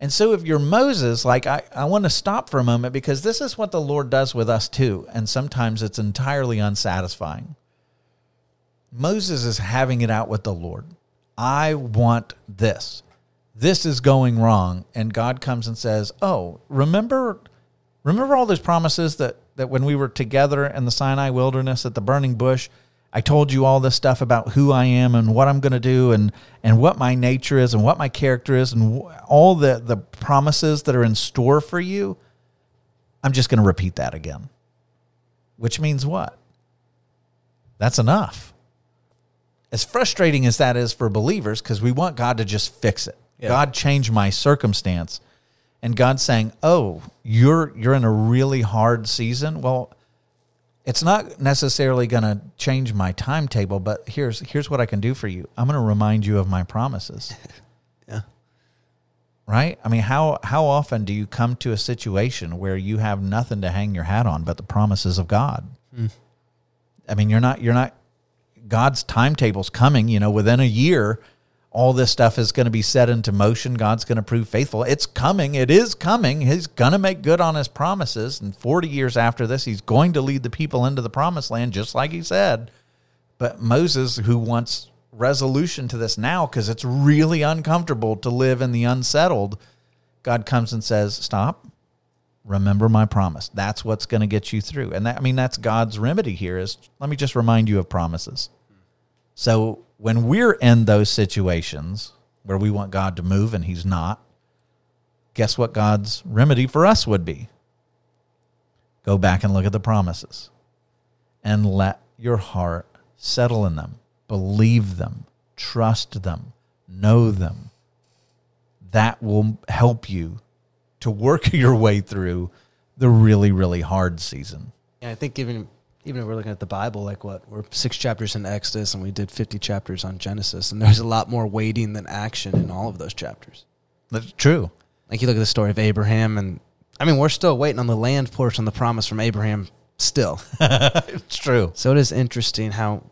And so, if you're Moses, like I, I want to stop for a moment because this is what the Lord does with us too. And sometimes it's entirely unsatisfying. Moses is having it out with the Lord. I want this. This is going wrong. And God comes and says, Oh, remember remember all those promises that, that when we were together in the Sinai wilderness at the burning bush, I told you all this stuff about who I am and what I'm going to do and and what my nature is and what my character is and wh- all the the promises that are in store for you. I'm just going to repeat that again. Which means what? That's enough. As frustrating as that is for believers because we want God to just fix it. Yeah. God change my circumstance. And God's saying, "Oh, you're you're in a really hard season." Well, it's not necessarily going to change my timetable, but here's here's what I can do for you. I'm going to remind you of my promises. Yeah. right? I mean, how how often do you come to a situation where you have nothing to hang your hat on but the promises of God? Hmm. I mean, you're not you're not God's timetable's coming, you know, within a year all this stuff is going to be set into motion. God's going to prove faithful. It's coming. It is coming. He's going to make good on his promises. And 40 years after this, he's going to lead the people into the promised land, just like he said. But Moses, who wants resolution to this now because it's really uncomfortable to live in the unsettled, God comes and says, Stop. Remember my promise. That's what's going to get you through. And that, I mean, that's God's remedy here is let me just remind you of promises. So when we're in those situations where we want God to move and he's not, guess what God's remedy for us would be? Go back and look at the promises and let your heart settle in them, believe them, trust them, know them. That will help you to work your way through the really, really hard season. Yeah, I think even even if we're looking at the Bible, like what we're six chapters in Exodus and we did fifty chapters on Genesis, and there's a lot more waiting than action in all of those chapters. That's true. Like you look at the story of Abraham, and I mean we're still waiting on the land portion of the promise from Abraham. Still, it's true. so it is interesting how,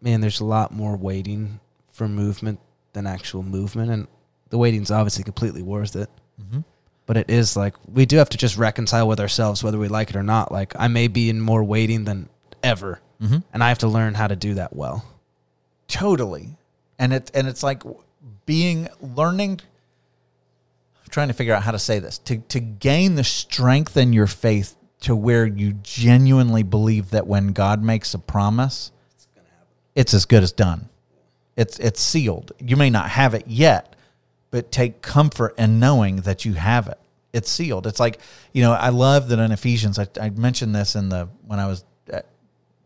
man, there's a lot more waiting for movement than actual movement, and the waiting's obviously completely worth it. Mhm. But it is like we do have to just reconcile with ourselves whether we like it or not. Like I may be in more waiting than ever, Mhm. and I have to learn how to do that well. Totally. And it and it's like being learning I'm trying to figure out how to say this. To to gain the strength in your faith to where you genuinely believe that when God makes a promise, it's, it's as good as done. It's it's sealed. You may not have it yet, but take comfort in knowing that you have it. It's sealed. It's like, you know, I love that in Ephesians, I, I mentioned this in the, when I was uh,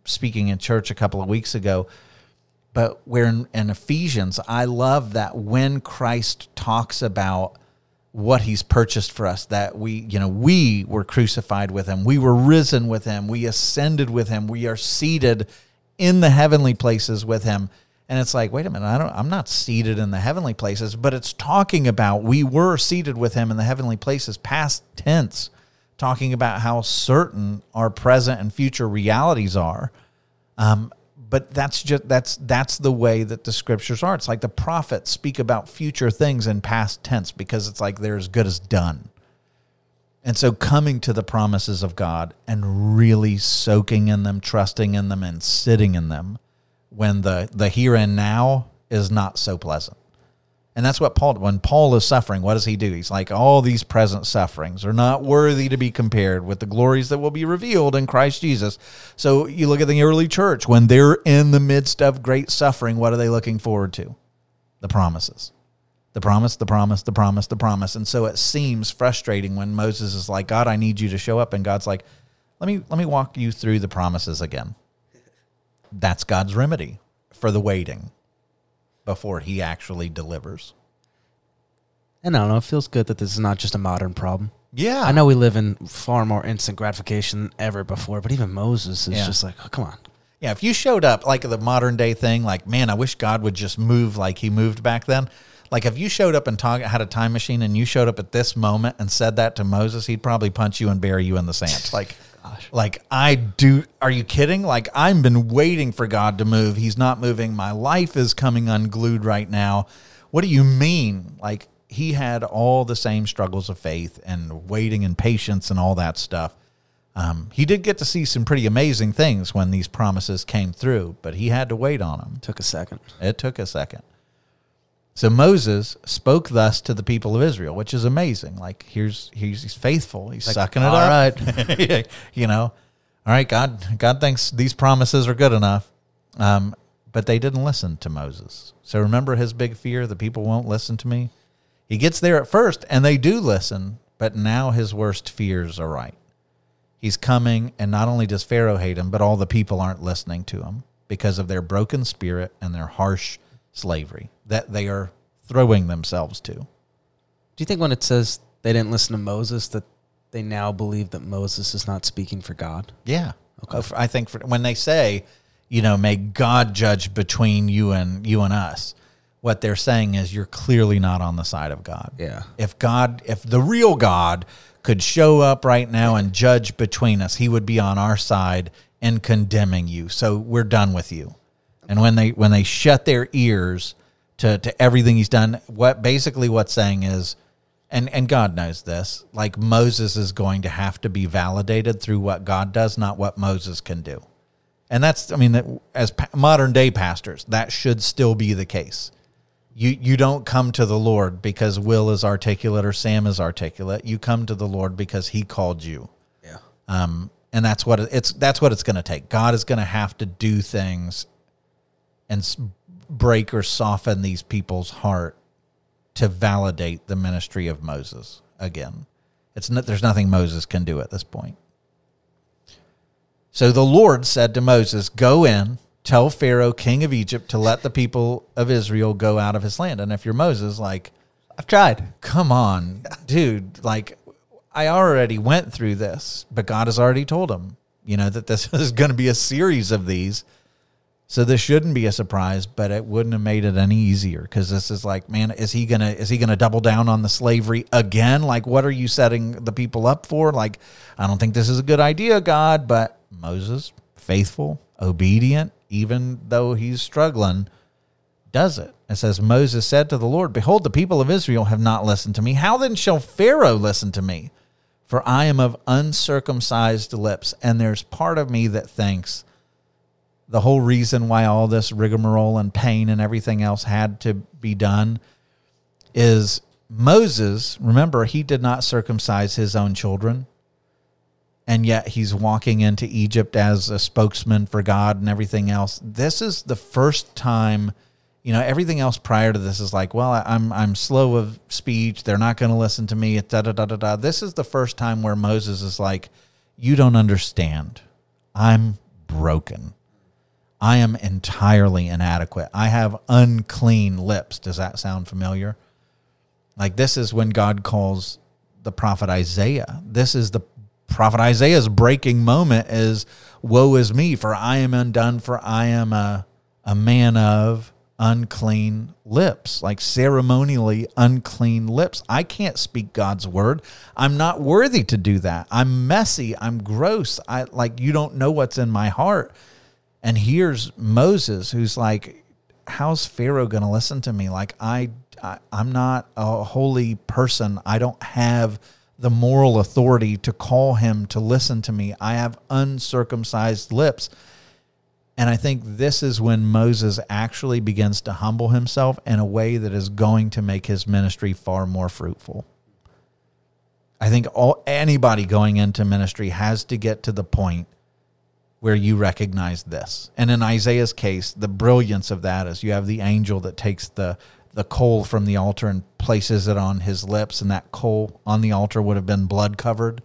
speaking in church a couple of weeks ago, but where in, in Ephesians, I love that when Christ talks about what he's purchased for us, that we, you know, we were crucified with him, we were risen with him, we ascended with him, we are seated in the heavenly places with him. And it's like, wait a minute, I don't I'm not seated in the heavenly places, but it's talking about we were seated with him in the heavenly places, past tense, talking about how certain our present and future realities are. Um, but that's just that's that's the way that the scriptures are. It's like the prophets speak about future things in past tense because it's like they're as good as done. And so coming to the promises of God and really soaking in them, trusting in them, and sitting in them when the the here and now is not so pleasant. And that's what Paul when Paul is suffering, what does he do? He's like all these present sufferings are not worthy to be compared with the glories that will be revealed in Christ Jesus. So you look at the early church when they're in the midst of great suffering, what are they looking forward to? The promises. The promise, the promise, the promise, the promise. And so it seems frustrating when Moses is like, "God, I need you to show up." And God's like, "Let me let me walk you through the promises again." That's God's remedy for the waiting before he actually delivers. And I don't know, it feels good that this is not just a modern problem. Yeah. I know we live in far more instant gratification than ever before, but even Moses is Yeah. just like, oh, come on. Yeah, if you showed up like the modern day thing, like, man, I wish God would just move like he moved back then. Like, if you showed up and talk, had a time machine and you showed up at this moment and said that to Moses, he'd probably punch you and bury you in the sand. Like, like I do. Are you kidding? Like, I've been waiting for God to move. He's not moving. My life is coming unglued right now. What do you mean? Like, he had all the same struggles of faith and waiting and patience and all that stuff. Um, he did get to see some pretty amazing things when these promises came through, but he had to wait on them. Took a second. It took a second. So Moses spoke thus to the people of Israel, which is amazing. Like here's he's, he's faithful. He's sucking it all up. right. you know, all right. God God thinks these promises are good enough. Um, but they didn't listen to Moses. So remember his big fear: the people won't listen to me. He gets there at first, and they do listen. But now his worst fears are right. He's coming, and not only does Pharaoh hate him, but all the people aren't listening to him because of their broken spirit and their harsh slavery that they are throwing themselves to. Do you think when it says they didn't listen to Moses that they now believe that Moses is not speaking for God? Yeah. Okay. I think for, when they say, you know, may God judge between you and you and us, what they're saying is you're clearly not on the side of God. Yeah. If God, if the real God could show up right now and judge between us, he would be on our side and condemning you. So we're done with you. And when they when they shut their ears to to everything he's done, what basically what's saying is and and God knows this, like Moses is going to have to be validated through what God does, not what Moses can do. And that's I mean as modern day pastors, that should still be the case. You you don't come to the Lord because Will is articulate or Sam is articulate. You come to the Lord because he called you. Yeah. Um and that's what it's that's what it's going to take. God is going to have to do things and break or soften these people's heart to validate the ministry of Moses again. It's not, there's nothing Moses can do at this point. So the Lord said to Moses, "Go in, tell Pharaoh, king of Egypt, to let the people of Israel go out of his land." And if you're Moses, like, I've tried. Come on, dude. Like, I already went through this, but God has already told him, you know, that this is going to be a series of these so this shouldn't be a surprise, but it wouldn't have made it any easier because this is like, man, is he gonna is he gonna double down on the slavery again? Like, what are you setting the people up for? Like, I don't think this is a good idea, God. But Moses, faithful, obedient, even though he's struggling, does it. It says Moses said to the Lord, "Behold, the people of Israel have not listened to me. How then shall Pharaoh listen to me? For I am of uncircumcised lips, and there's part of me that thinks." The whole reason why all this rigmarole and pain and everything else had to be done is Moses, remember, he did not circumcise his own children. And yet he's walking into Egypt as a spokesman for God and everything else. This is the first time, you know, everything else prior to this is like, well, I'm I'm slow of speech. They're not going to listen to me. Da da da da da. This is the first time where Moses is like, you don't understand. I'm broken. I am entirely inadequate. I have unclean lips. Does that sound familiar? Like this is when God calls the prophet Isaiah. This is the prophet Isaiah's breaking moment is woe is me for I am undone for I am a a man of unclean lips, like ceremonially unclean lips. I can't speak God's word. I'm not worthy to do that. I'm messy. I'm gross. I like you don't know what's in my heart. And here's Moses who's like, how's Pharaoh going to listen to me? Like I, I I'm not a holy person. I don't have the moral authority to call him to listen to me. I have uncircumcised lips. And I think this is when Moses actually begins to humble himself in a way that is going to make his ministry far more fruitful. I think all anybody going into ministry has to get to the point where you recognize this. And in Isaiah's case, the brilliance of that is you have the angel that takes the the coal from the altar and places it on his lips, and that coal on the altar would have been blood covered.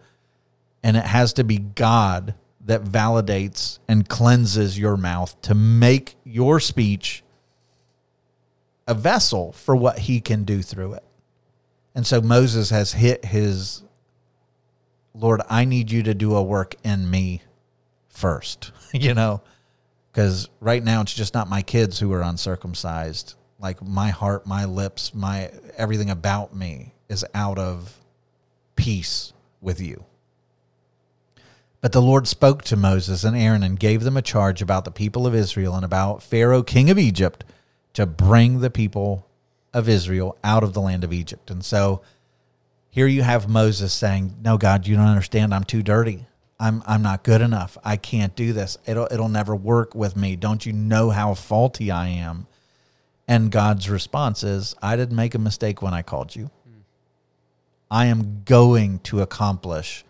And it has to be God that validates and cleanses your mouth to make your speech a vessel for what he can do through it. And so Moses has hit his Lord, I need you to do a work in me first, you know, because right now it's just not my kids who are uncircumcised. Like my heart, my lips, my everything about me is out of peace with you. But the Lord spoke to Moses and Aaron and gave them a charge about the people of Israel and about Pharaoh, king of Egypt, to bring the people of Israel out of the land of Egypt. And so here you have Moses saying, No, God, you don't understand. I'm too dirty. I'm I'm not good enough. I can't do this. It'll it'll never work with me. Don't you know how faulty I am? And God's response is, I didn't make a mistake when I called you. I am going to accomplish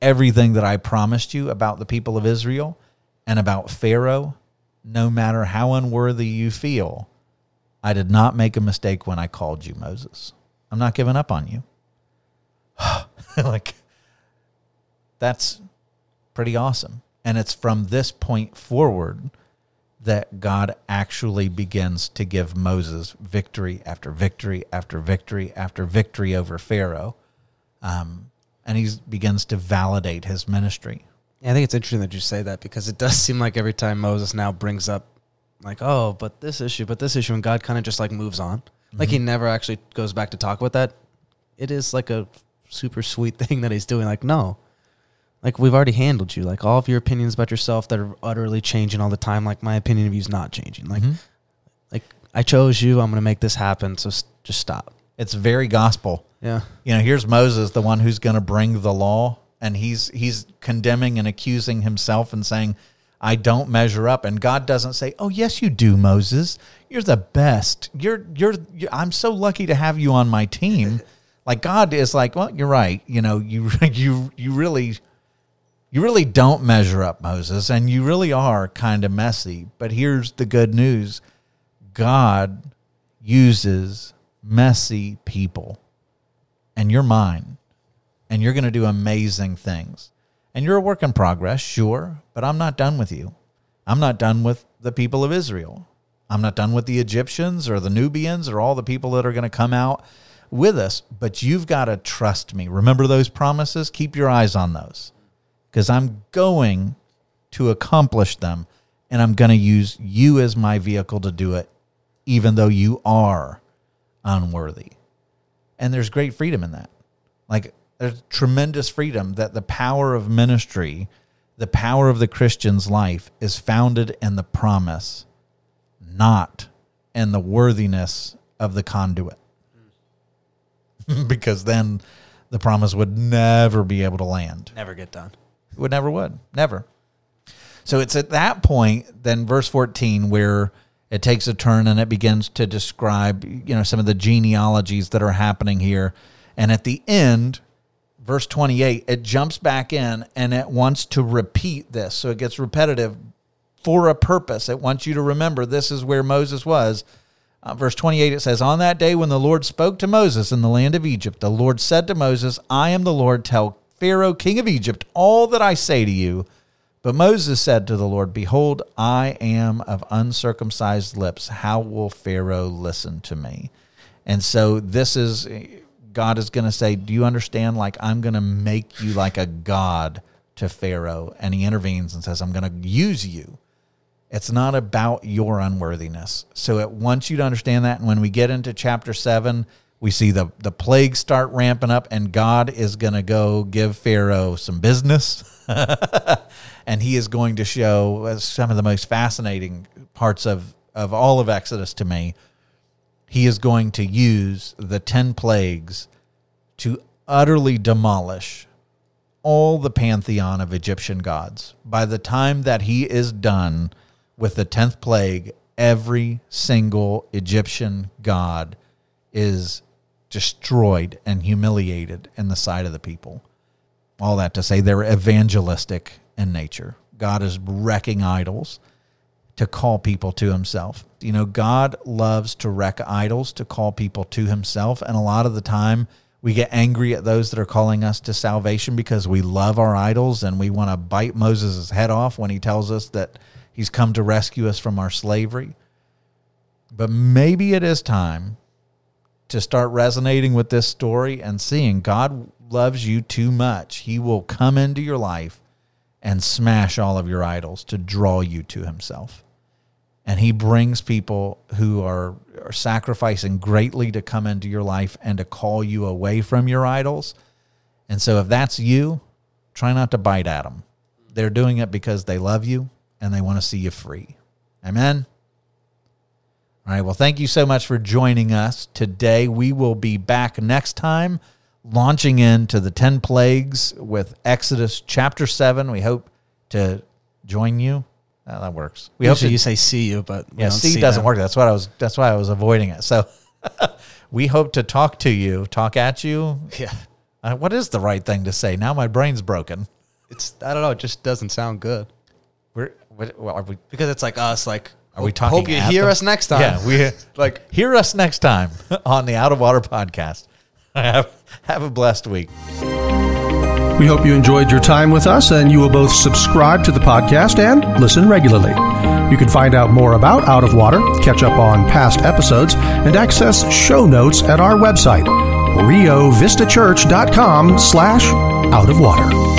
everything that I promised you about the people of Israel and about Pharaoh, no matter how unworthy you feel. I did not make a mistake when I called you, Moses. I'm not giving up on you. like, that's pretty awesome. And it's from this point forward that God actually begins to give Moses victory after victory after victory after victory over Pharaoh. Um, and he begins to validate his ministry. Yeah, I think it's interesting that you say that because it does seem like every time Moses now brings up, like, oh, but this issue, but this issue, and God kind of just like moves on. Mm-hmm. Like he never actually goes back to talk about that. It is like a super sweet thing that he's doing. Like, no, like we've already handled you. Like all of your opinions about yourself that are utterly changing all the time. Like my opinion of you is not changing. Like, mm-hmm. like I chose you. I'm going to make this happen. So just stop. It's very gospel. Yeah. You know, here's Moses, the one who's going to bring the law, and he's he's condemning and accusing himself and saying, "I don't measure up." And God doesn't say, "Oh, yes, you do, Moses. You're the best. You're you're. you're I'm so lucky to have you on my team." like God is like, "Well, you're right. You know, you you you really." You really don't measure up, Moses, and you really are kind of messy. But here's the good news God uses messy people and you're mine and you're going to do amazing things. And you're a work in progress, sure, but I'm not done with you. I'm not done with the people of Israel. I'm not done with the Egyptians or the Nubians or all the people that are going to come out with us, but you've got to trust me. Remember those promises? Keep your eyes on those because I'm going to accomplish them and I'm going to use you as my vehicle to do it, even though you are unworthy. And there's great freedom in that. Like there's tremendous freedom that the power of ministry, the power of the Christian's life is founded in the promise, not in the worthiness of the conduit. because then the promise would never be able to land. Never get done. Would never would. Never. So it's at that point, then verse 14, where it takes a turn and it begins to describe you know some of the genealogies that are happening here. And at the end verse 28 it jumps back in and it wants to repeat this. So it gets repetitive for a purpose. It wants you to remember this is where moses was. Uh, verse 28 it says on that day when the lord spoke to moses in the land of egypt the lord said to moses i am the lord. Tell pharaoh king of egypt all that i say to you but Moses said to the Lord, Behold, I am of uncircumcised lips. How will Pharaoh listen to me? And so this is, God is going to say, Do you understand? Like, I'm going to make you like a God to Pharaoh. And he intervenes and says, I'm going to use you. It's not about your unworthiness. So it wants you to understand that. And when we get into chapter seven, we see the, the plagues start ramping up, and God is going to go give Pharaoh some business. and he is going to show uh, some of the most fascinating parts of, of all of Exodus to me. He is going to use the 10 plagues to utterly demolish all the pantheon of Egyptian gods. By the time that he is done with the 10th plague, every single Egyptian god is destroyed and humiliated in the sight of the people. All that to say, they're evangelistic in nature. God is wrecking idols to call people to himself. You know, God loves to wreck idols to call people to himself. And a lot of the time, we get angry at those that are calling us to salvation because we love our idols and we want to bite Moses' head off when he tells us that he's come to rescue us from our slavery. But maybe it is time to start resonating with this story and seeing God loves you too much. He will come into your life and smash all of your idols to draw you to himself. And he brings people who are, are sacrificing greatly to come into your life and to call you away from your idols. And so, if that's you, try not to bite at them. They're doing it because they love you and they want to see you free. Amen. All right. Well, thank you so much for joining us today. We will be back next time launching into the 10 plagues with Exodus chapter 7. We hope to join you Uh, that works. We hope Usually to, you say see you, but yeah, see doesn't them. work. That's what I was. That's why I was avoiding it. So we hope to talk to you, talk at you. Yeah, Uh, what is the right thing to say? Now my brain's broken. it's I don't know. It just doesn't sound good We're what, what are we? because it's like us. Like, Are we hope- talking Hope you hear them? us next time. Yeah, we like hear us next time on the Out of Water podcast. Have have a blessed week. We hope you enjoyed your time with us and you will both subscribe to the podcast and listen regularly. You can find out more about Out of Water, catch up on past episodes, and access show notes at our website, riovistachurch.com slash out of water.